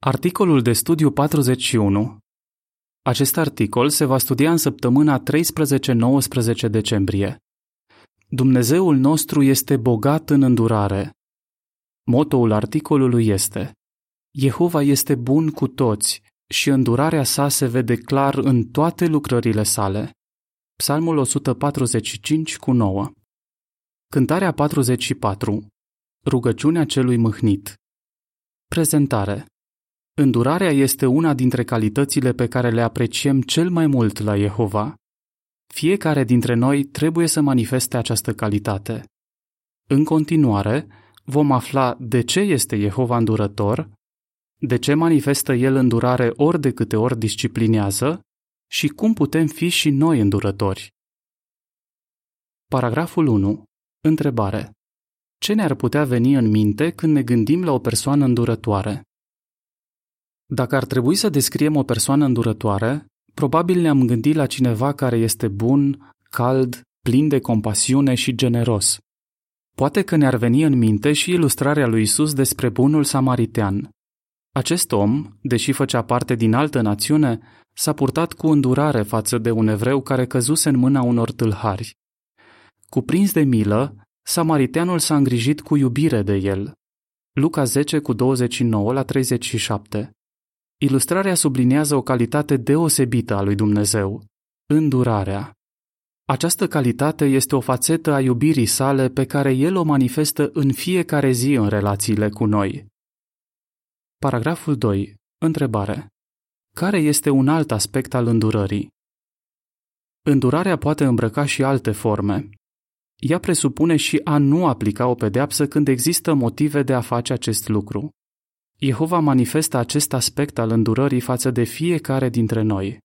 Articolul de studiu 41 Acest articol se va studia în săptămâna 13-19 decembrie. Dumnezeul nostru este bogat în îndurare. Motoul articolului este Jehova este bun cu toți și îndurarea sa se vede clar în toate lucrările sale. Psalmul 145 cu 9 Cântarea 44 Rugăciunea celui mâhnit Prezentare Îndurarea este una dintre calitățile pe care le apreciem cel mai mult la Jehova. Fiecare dintre noi trebuie să manifeste această calitate. În continuare, vom afla de ce este Jehova îndurător, de ce manifestă el îndurare ori de câte ori disciplinează și cum putem fi și noi îndurători. Paragraful 1. Întrebare. Ce ne-ar putea veni în minte când ne gândim la o persoană îndurătoare? Dacă ar trebui să descriem o persoană îndurătoare, probabil ne-am gândit la cineva care este bun, cald, plin de compasiune și generos. Poate că ne-ar veni în minte și ilustrarea lui Isus despre bunul samaritean. Acest om, deși făcea parte din altă națiune, s-a purtat cu îndurare față de un evreu care căzuse în mâna unor tâlhari. Cuprins de milă, samariteanul s-a îngrijit cu iubire de el. Luca 10 cu 29 la 37 Ilustrarea subliniază o calitate deosebită a lui Dumnezeu, îndurarea. Această calitate este o fațetă a iubirii sale pe care el o manifestă în fiecare zi în relațiile cu noi. Paragraful 2. Întrebare. Care este un alt aspect al îndurării? Îndurarea poate îmbrăca și alte forme. Ea presupune și a nu aplica o pedeapsă când există motive de a face acest lucru. Jehova manifestă acest aspect al îndurării față de fiecare dintre noi.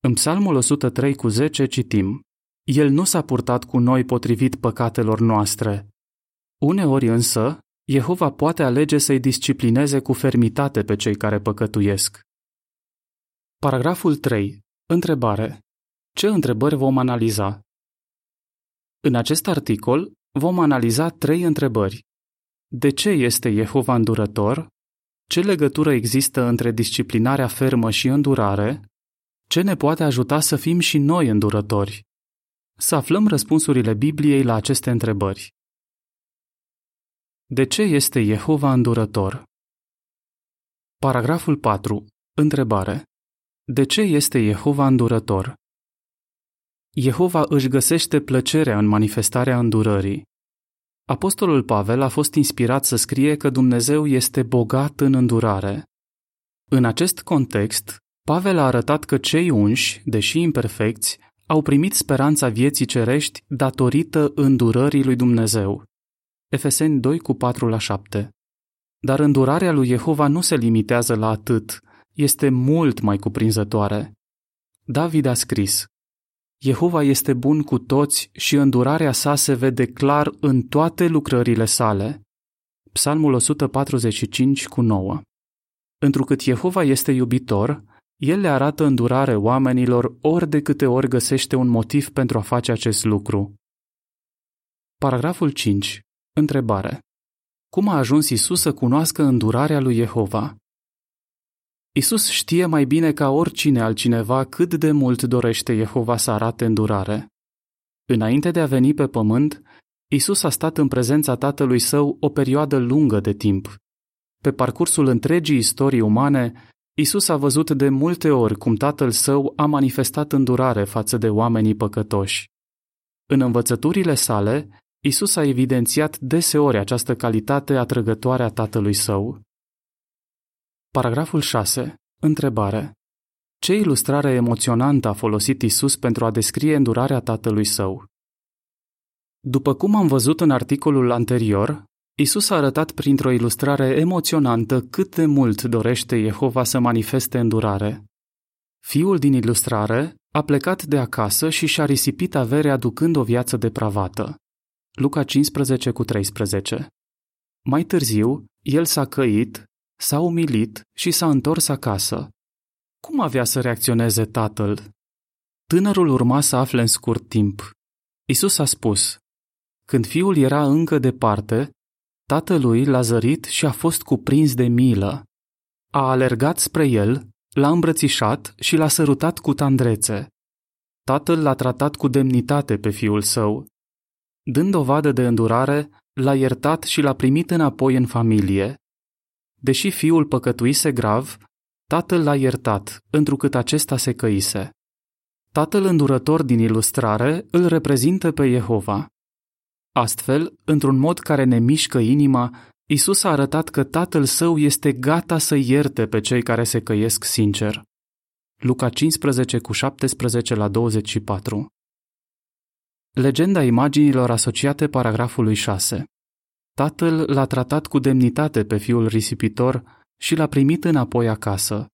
În Psalmul 103 cu 10 citim El nu s-a purtat cu noi potrivit păcatelor noastre. Uneori însă, Jehova poate alege să-i disciplineze cu fermitate pe cei care păcătuiesc. Paragraful 3. Întrebare. Ce întrebări vom analiza? În acest articol vom analiza trei întrebări. De ce este Jehova îndurător? Ce legătură există între disciplinarea fermă și îndurare? Ce ne poate ajuta să fim și noi îndurători? Să aflăm răspunsurile Bibliei la aceste întrebări. De ce este Jehova îndurător? Paragraful 4. Întrebare. De ce este Jehova îndurător? Jehova își găsește plăcerea în manifestarea îndurării. Apostolul Pavel a fost inspirat să scrie că Dumnezeu este bogat în îndurare. În acest context, Pavel a arătat că cei unși, deși imperfecți, au primit speranța vieții cerești datorită îndurării lui Dumnezeu. Efeseni 2 cu 4 la 7. Dar îndurarea lui Jehova nu se limitează la atât, este mult mai cuprinzătoare. David a scris, Jehova este bun cu toți și îndurarea sa se vede clar în toate lucrările sale. Psalmul 145 cu 9 Întrucât Jehova este iubitor, el le arată îndurare oamenilor ori de câte ori găsește un motiv pentru a face acest lucru. Paragraful 5. Întrebare. Cum a ajuns Isus să cunoască îndurarea lui Jehova? Isus știe mai bine ca oricine altcineva cât de mult dorește Jehova să arate îndurare. Înainte de a veni pe pământ, Isus a stat în prezența Tatălui Său o perioadă lungă de timp. Pe parcursul întregii istorii umane, Isus a văzut de multe ori cum Tatăl Său a manifestat îndurare față de oamenii păcătoși. În învățăturile sale, Isus a evidențiat deseori această calitate atrăgătoare a Tatălui Său. Paragraful 6. Întrebare. Ce ilustrare emoționantă a folosit Isus pentru a descrie îndurarea tatălui său? După cum am văzut în articolul anterior, Isus a arătat printr-o ilustrare emoționantă cât de mult dorește Jehova să manifeste îndurare. Fiul din ilustrare a plecat de acasă și și-a risipit averea ducând o viață depravată. Luca 15 cu 13. Mai târziu, el s-a căit S-a umilit și s-a întors acasă. Cum avea să reacționeze tatăl? Tânărul urma să afle în scurt timp. Isus a spus, când fiul era încă departe, tatălui l-a zărit și a fost cuprins de milă. a alergat spre el, l-a îmbrățișat și l-a sărutat cu tandrețe. Tatăl l-a tratat cu demnitate pe fiul său. Dând dovadă de îndurare, l-a iertat și l-a primit înapoi în familie. Deși fiul păcătuise grav, tatăl l-a iertat, întrucât acesta se căise. Tatăl îndurător din ilustrare îl reprezintă pe Jehova. Astfel, într-un mod care ne mișcă inima, Isus a arătat că Tatăl Său este gata să ierte pe cei care se căiesc sincer. Luca 15 cu 17 la 24 Legenda imaginilor asociate paragrafului 6 Tatăl l-a tratat cu demnitate pe fiul risipitor și l-a primit înapoi acasă.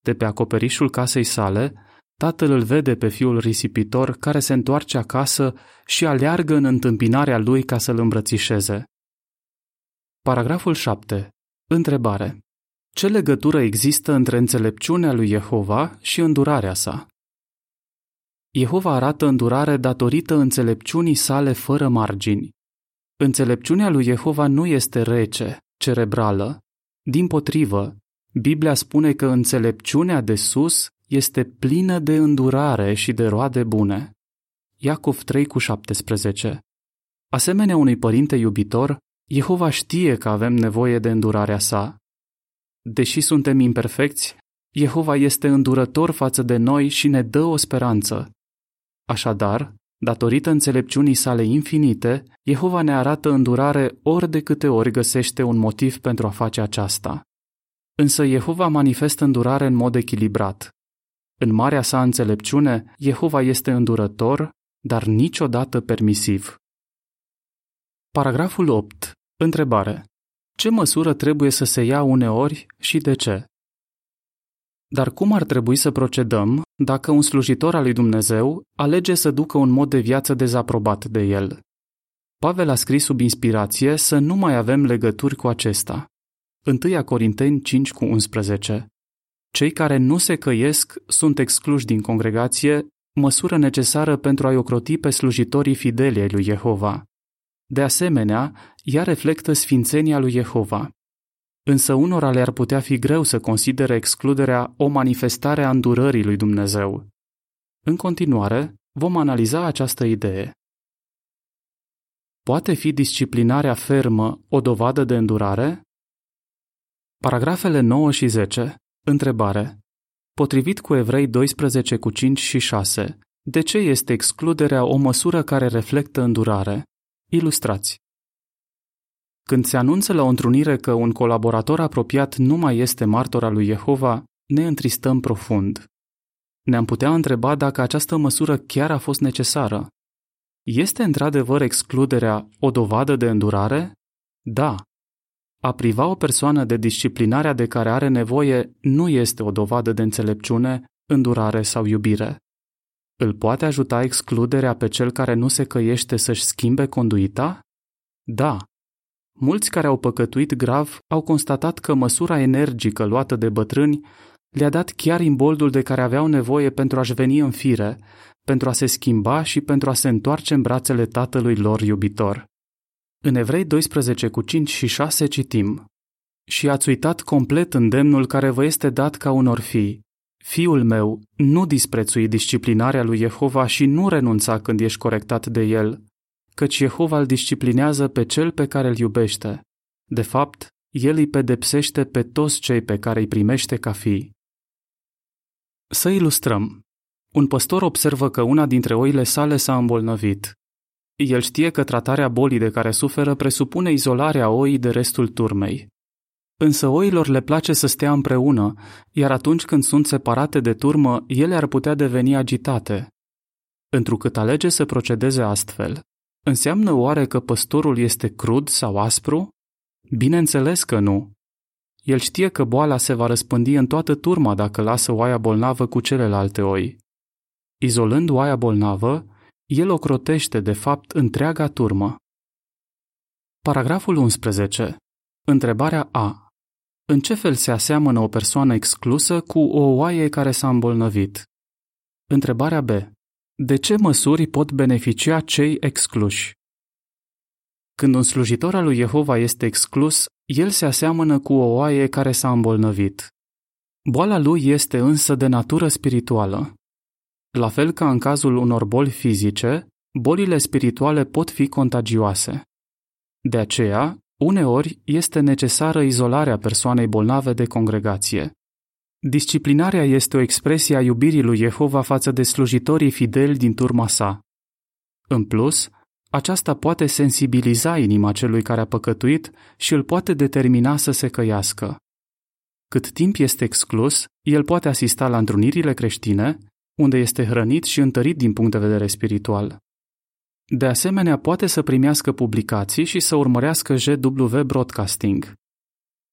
De pe acoperișul casei sale, tatăl îl vede pe fiul risipitor care se întoarce acasă și aleargă în întâmpinarea lui ca să-l îmbrățișeze. Paragraful 7. Întrebare. Ce legătură există între înțelepciunea lui Jehova și îndurarea sa? Jehova arată îndurare datorită înțelepciunii sale fără margini. Înțelepciunea lui Jehova nu este rece, cerebrală. Din potrivă, Biblia spune că înțelepciunea de sus este plină de îndurare și de roade bune. Iacov 3 cu 17 Asemenea unui părinte iubitor, Jehova știe că avem nevoie de îndurarea sa. Deși suntem imperfecți, Jehova este îndurător față de noi și ne dă o speranță. Așadar, datorită înțelepciunii sale infinite, Jehova ne arată îndurare ori de câte ori găsește un motiv pentru a face aceasta. Însă Jehova manifestă îndurare în mod echilibrat. În marea sa înțelepciune, Jehova este îndurător, dar niciodată permisiv. Paragraful 8. Întrebare. Ce măsură trebuie să se ia uneori și de ce? Dar cum ar trebui să procedăm dacă un slujitor al lui Dumnezeu alege să ducă un mod de viață dezaprobat de el? Pavel a scris sub inspirație să nu mai avem legături cu acesta. 1 Corinteni 5 cu 11 Cei care nu se căiesc sunt excluși din congregație, măsură necesară pentru a-i ocroti pe slujitorii fideli ai lui Jehova. De asemenea, ea reflectă sfințenia lui Jehova. Însă unora le-ar putea fi greu să considere excluderea o manifestare a îndurării lui Dumnezeu. În continuare, vom analiza această idee. Poate fi disciplinarea fermă o dovadă de îndurare? Paragrafele 9 și 10. Întrebare. Potrivit cu Evrei 12 cu 5 și 6, de ce este excluderea o măsură care reflectă îndurare? Ilustrați. Când se anunță la o întrunire că un colaborator apropiat nu mai este martor al lui Jehova, ne întristăm profund. Ne-am putea întreba dacă această măsură chiar a fost necesară. Este într-adevăr excluderea o dovadă de îndurare? Da. A priva o persoană de disciplinarea de care are nevoie nu este o dovadă de înțelepciune, îndurare sau iubire. Îl poate ajuta excluderea pe cel care nu se căiește să-și schimbe conduita? Da. Mulți care au păcătuit grav au constatat că măsura energică luată de bătrâni le-a dat chiar imboldul de care aveau nevoie pentru a-și veni în fire, pentru a se schimba și pentru a se întoarce în brațele tatălui lor iubitor. În Evrei 12 cu 5 și 6 citim Și ați uitat complet îndemnul care vă este dat ca unor fii, Fiul meu, nu disprețui disciplinarea lui Jehova și nu renunța când ești corectat de el, căci Jehova îl disciplinează pe cel pe care îl iubește. De fapt, el îi pedepsește pe toți cei pe care îi primește ca fii. Să ilustrăm. Un păstor observă că una dintre oile sale s-a îmbolnăvit. El știe că tratarea bolii de care suferă presupune izolarea oii de restul turmei. Însă oilor le place să stea împreună, iar atunci când sunt separate de turmă, ele ar putea deveni agitate. Întrucât alege să procedeze astfel, înseamnă oare că păstorul este crud sau aspru? Bineînțeles că nu. El știe că boala se va răspândi în toată turma dacă lasă oaia bolnavă cu celelalte oi. Izolând oaia bolnavă, el ocrotește, de fapt, întreaga turmă. Paragraful 11. Întrebarea A. În ce fel se aseamănă o persoană exclusă cu o oaie care s-a îmbolnăvit? Întrebarea B. De ce măsuri pot beneficia cei excluși? Când un slujitor al lui Jehova este exclus, el se aseamănă cu o oaie care s-a îmbolnăvit. Boala lui este însă de natură spirituală. La fel ca în cazul unor boli fizice, bolile spirituale pot fi contagioase. De aceea, uneori este necesară izolarea persoanei bolnave de congregație. Disciplinarea este o expresie a iubirii lui Jehova față de slujitorii fideli din turma sa. În plus, aceasta poate sensibiliza inima celui care a păcătuit și îl poate determina să se căiască. Cât timp este exclus, el poate asista la întrunirile creștine, unde este hrănit și întărit din punct de vedere spiritual. De asemenea, poate să primească publicații și să urmărească JW Broadcasting.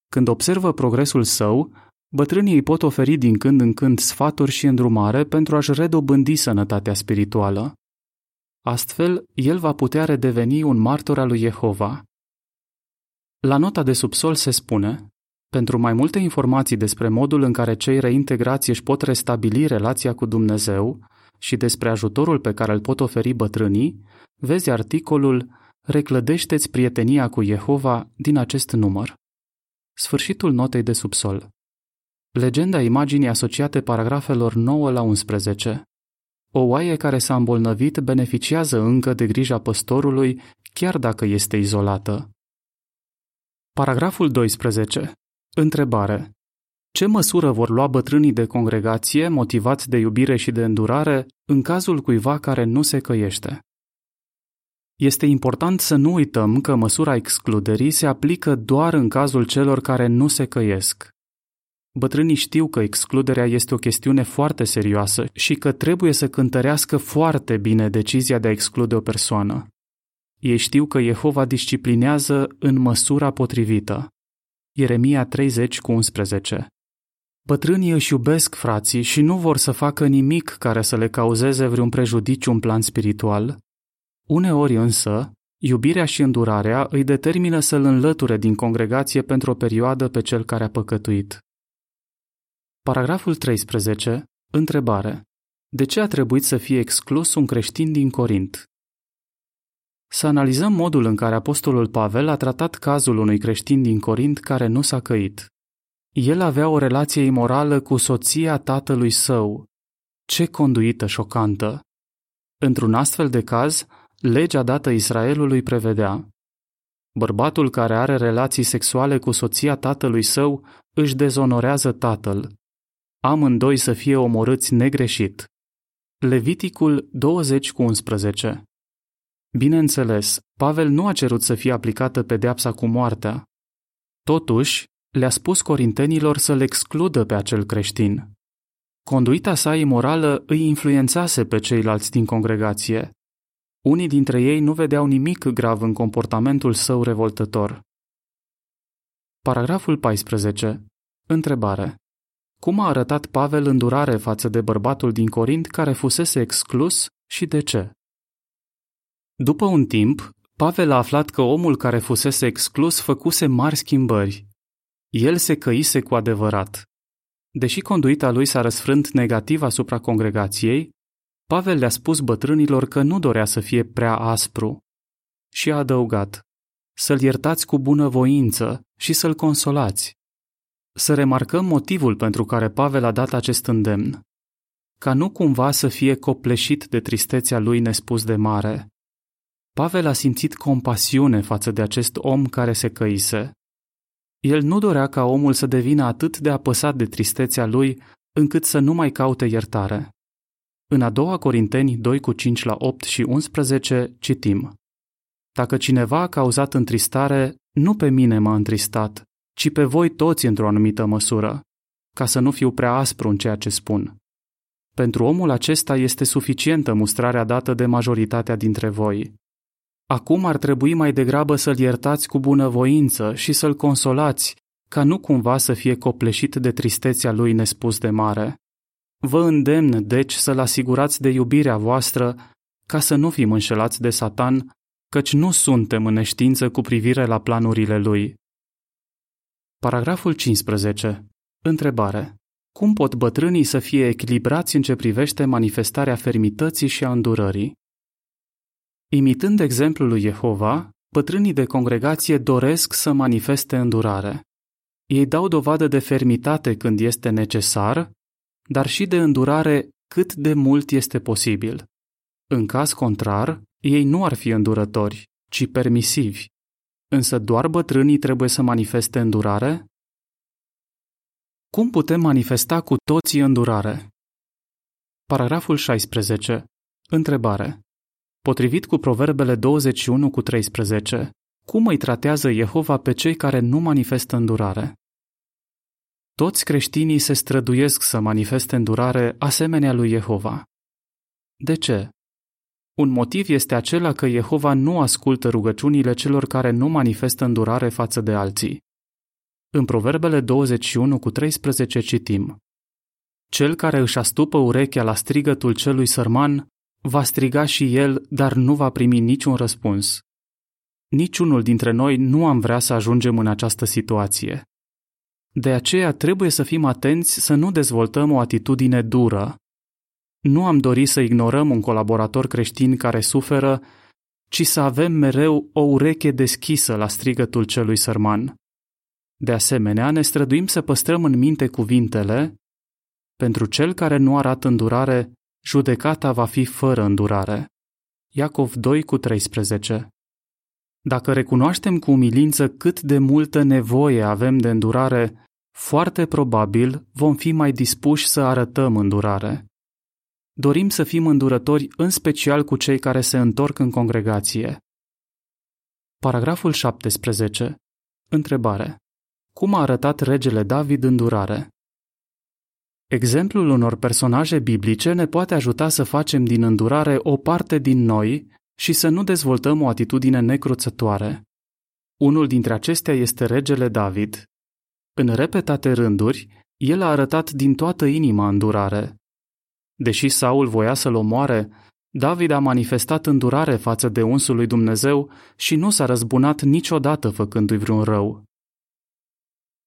Când observă progresul său, bătrânii îi pot oferi din când în când sfaturi și îndrumare pentru a-și redobândi sănătatea spirituală. Astfel, el va putea redeveni un martor al lui Jehova. La nota de subsol se spune pentru mai multe informații despre modul în care cei reintegrați își pot restabili relația cu Dumnezeu și despre ajutorul pe care îl pot oferi bătrânii, vezi articolul Reclădește-ți prietenia cu Jehova din acest număr. Sfârșitul notei de subsol. Legenda imaginii asociate paragrafelor 9 la 11. O oaie care s-a îmbolnăvit beneficiază încă de grija păstorului, chiar dacă este izolată. Paragraful 12. Întrebare. Ce măsură vor lua bătrânii de congregație, motivați de iubire și de îndurare, în cazul cuiva care nu se căiește? Este important să nu uităm că măsura excluderii se aplică doar în cazul celor care nu se căiesc. Bătrânii știu că excluderea este o chestiune foarte serioasă și că trebuie să cântărească foarte bine decizia de a exclude o persoană. Ei știu că Jehova disciplinează în măsura potrivită. Ieremia 30 cu 11 Bătrânii își iubesc frații și nu vor să facă nimic care să le cauzeze vreun prejudiciu în plan spiritual. Uneori însă, iubirea și îndurarea îi determină să-l înlăture din congregație pentru o perioadă pe cel care a păcătuit. Paragraful 13. Întrebare. De ce a trebuit să fie exclus un creștin din Corint? Să analizăm modul în care apostolul Pavel a tratat cazul unui creștin din Corint care nu s-a căit. El avea o relație imorală cu soția tatălui său. Ce conduită șocantă! Într-un astfel de caz, legea dată Israelului prevedea Bărbatul care are relații sexuale cu soția tatălui său își dezonorează tatăl. Amândoi să fie omorâți negreșit. Leviticul 20 cu 11 Bineînțeles, Pavel nu a cerut să fie aplicată pedeapsa cu moartea. Totuși, le-a spus corintenilor să-l excludă pe acel creștin. Conduita sa imorală îi influențase pe ceilalți din congregație. Unii dintre ei nu vedeau nimic grav în comportamentul său revoltător. Paragraful 14. Întrebare. Cum a arătat Pavel îndurare față de bărbatul din Corint care fusese exclus și de ce? După un timp, Pavel a aflat că omul care fusese exclus făcuse mari schimbări. El se căise cu adevărat. Deși conduita lui s-a răsfrânt negativ asupra congregației, Pavel le-a spus bătrânilor că nu dorea să fie prea aspru. Și a adăugat, să-l iertați cu bunăvoință și să-l consolați. Să remarcăm motivul pentru care Pavel a dat acest îndemn, ca nu cumva să fie copleșit de tristețea lui nespus de mare. Pavel a simțit compasiune față de acest om care se căise. El nu dorea ca omul să devină atât de apăsat de tristețea lui, încât să nu mai caute iertare. În a doua Corinteni 2 cu 5 la 8 și 11 citim Dacă cineva a cauzat întristare, nu pe mine m-a întristat, ci pe voi toți într-o anumită măsură, ca să nu fiu prea aspru în ceea ce spun. Pentru omul acesta este suficientă mustrarea dată de majoritatea dintre voi. Acum ar trebui mai degrabă să-l iertați cu bunăvoință și să-l consolați, ca nu cumva să fie copleșit de tristețea lui nespus de mare. Vă îndemn, deci, să-l asigurați de iubirea voastră, ca să nu fim înșelați de Satan, căci nu suntem în neștiință cu privire la planurile lui. Paragraful 15. Întrebare. Cum pot bătrânii să fie echilibrați în ce privește manifestarea fermității și a îndurării? Imitând exemplul lui Jehova, Pătrânii de congregație doresc să manifeste îndurare. Ei dau dovadă de fermitate când este necesar, dar și de îndurare cât de mult este posibil. În caz contrar, ei nu ar fi îndurători, ci permisivi. Însă doar bătrânii trebuie să manifeste îndurare? Cum putem manifesta cu toții îndurare? Paragraful 16. Întrebare. Potrivit cu Proverbele 21 cu 13, cum îi tratează Jehova pe cei care nu manifestă îndurare? Toți creștinii se străduiesc să manifeste îndurare asemenea lui Jehova. De ce? Un motiv este acela că Jehova nu ascultă rugăciunile celor care nu manifestă îndurare față de alții. În Proverbele 21 cu 13 citim Cel care își astupă urechea la strigătul celui sărman va striga și el, dar nu va primi niciun răspuns. Niciunul dintre noi nu am vrea să ajungem în această situație. De aceea trebuie să fim atenți să nu dezvoltăm o atitudine dură. Nu am dorit să ignorăm un colaborator creștin care suferă, ci să avem mereu o ureche deschisă la strigătul celui sărman. De asemenea, ne străduim să păstrăm în minte cuvintele Pentru cel care nu arată îndurare, judecata va fi fără îndurare. Iacov 2 cu 13 Dacă recunoaștem cu umilință cât de multă nevoie avem de îndurare, foarte probabil vom fi mai dispuși să arătăm îndurare. Dorim să fim îndurători în special cu cei care se întorc în congregație. Paragraful 17. Întrebare. Cum a arătat regele David îndurare? Exemplul unor personaje biblice ne poate ajuta să facem din îndurare o parte din noi și să nu dezvoltăm o atitudine necruțătoare. Unul dintre acestea este regele David. În repetate rânduri, el a arătat din toată inima îndurare. Deși Saul voia să-l omoare, David a manifestat îndurare față de unsul lui Dumnezeu și nu s-a răzbunat niciodată făcându-i vreun rău.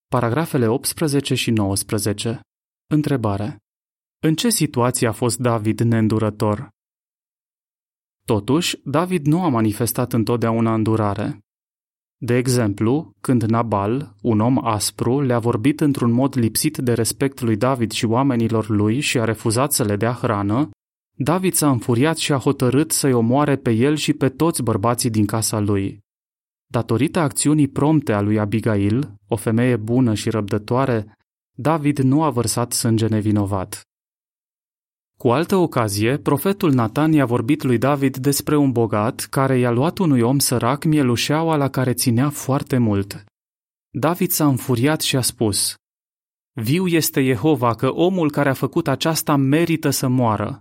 Paragrafele 18 și 19 Întrebare. În ce situație a fost David neîndurător? Totuși, David nu a manifestat întotdeauna îndurare. De exemplu, când Nabal, un om aspru, le-a vorbit într-un mod lipsit de respect lui David și oamenilor lui și a refuzat să le dea hrană, David s-a înfuriat și a hotărât să-i omoare pe el și pe toți bărbații din casa lui. Datorită acțiunii prompte a lui Abigail, o femeie bună și răbdătoare, David nu a vărsat sânge nevinovat. Cu altă ocazie, profetul Natan i-a vorbit lui David despre un bogat care i-a luat unui om sărac mielușeaua la care ținea foarte mult. David s-a înfuriat și a spus, Viu este Jehova că omul care a făcut aceasta merită să moară.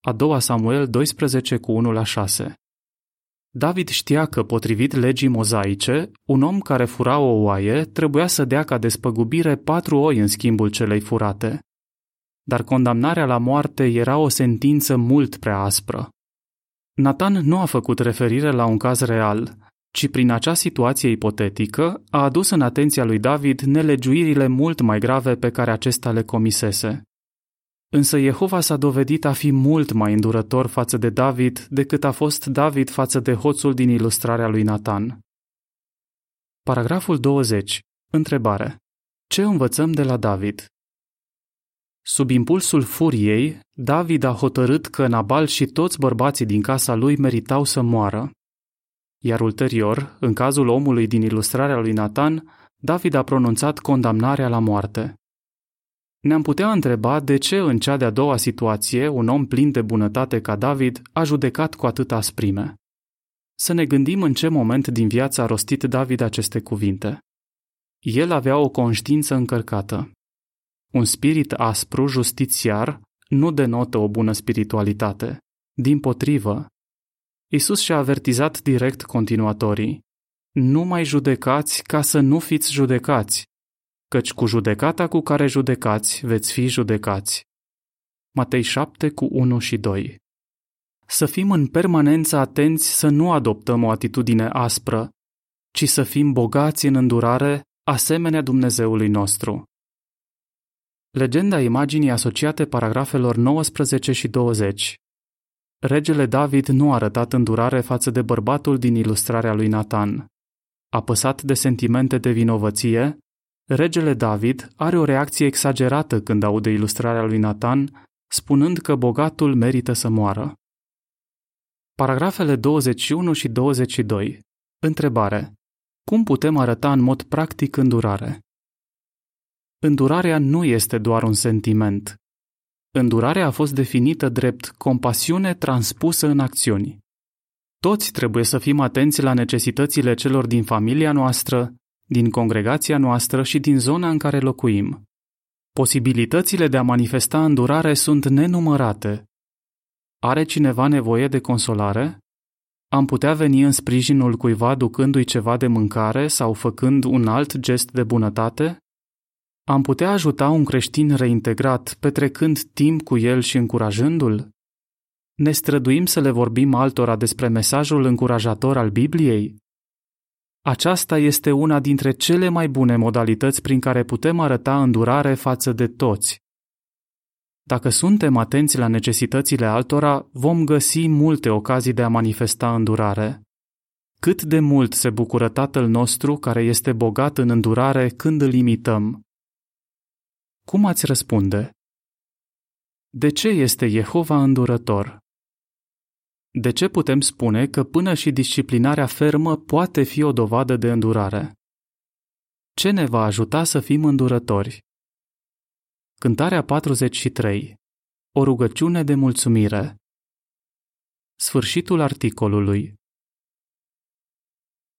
A doua Samuel 12 cu 1 la 6 David știa că, potrivit legii mozaice, un om care fura o oaie trebuia să dea ca despăgubire patru oi în schimbul celei furate. Dar condamnarea la moarte era o sentință mult prea aspră. Nathan nu a făcut referire la un caz real, ci prin acea situație ipotetică a adus în atenția lui David nelegiuirile mult mai grave pe care acesta le comisese. Însă Jehova s-a dovedit a fi mult mai îndurător față de David decât a fost David față de hoțul din ilustrarea lui Nathan. Paragraful 20. Întrebare. Ce învățăm de la David? Sub impulsul furiei, David a hotărât că Nabal și toți bărbații din casa lui meritau să moară. Iar ulterior, în cazul omului din ilustrarea lui Nathan, David a pronunțat condamnarea la moarte. Ne-am putea întreba de ce în cea de-a doua situație un om plin de bunătate ca David a judecat cu atâta asprime. Să ne gândim în ce moment din viață a rostit David aceste cuvinte. El avea o conștiință încărcată. Un spirit aspru, justițiar, nu denotă o bună spiritualitate. Din potrivă, Isus și-a avertizat direct continuatorii. Nu mai judecați ca să nu fiți judecați, căci cu judecata cu care judecați veți fi judecați. Matei 7 cu 1 și 2 Să fim în permanență atenți să nu adoptăm o atitudine aspră, ci să fim bogați în îndurare, asemenea Dumnezeului nostru. Legenda imaginii asociate paragrafelor 19 și 20 regele David nu a arătat îndurare față de bărbatul din ilustrarea lui Nathan. Apăsat de sentimente de vinovăție, regele David are o reacție exagerată când aude ilustrarea lui Nathan, spunând că bogatul merită să moară. Paragrafele 21 și 22. Întrebare. Cum putem arăta în mod practic îndurare? Îndurarea nu este doar un sentiment. Îndurarea a fost definită drept compasiune transpusă în acțiuni. Toți trebuie să fim atenți la necesitățile celor din familia noastră, din congregația noastră și din zona în care locuim. Posibilitățile de a manifesta îndurare sunt nenumărate. Are cineva nevoie de consolare? Am putea veni în sprijinul cuiva ducându-i ceva de mâncare sau făcând un alt gest de bunătate? Am putea ajuta un creștin reintegrat petrecând timp cu el și încurajându-l? Ne străduim să le vorbim altora despre mesajul încurajator al Bibliei? Aceasta este una dintre cele mai bune modalități prin care putem arăta îndurare față de toți. Dacă suntem atenți la necesitățile altora, vom găsi multe ocazii de a manifesta îndurare. Cât de mult se bucură Tatăl nostru care este bogat în îndurare când îl imităm. Cum ați răspunde? De ce este Jehova îndurător? De ce putem spune că până și disciplinarea fermă poate fi o dovadă de îndurare? Ce ne va ajuta să fim îndurători? Cântarea 43. O rugăciune de mulțumire. Sfârșitul articolului.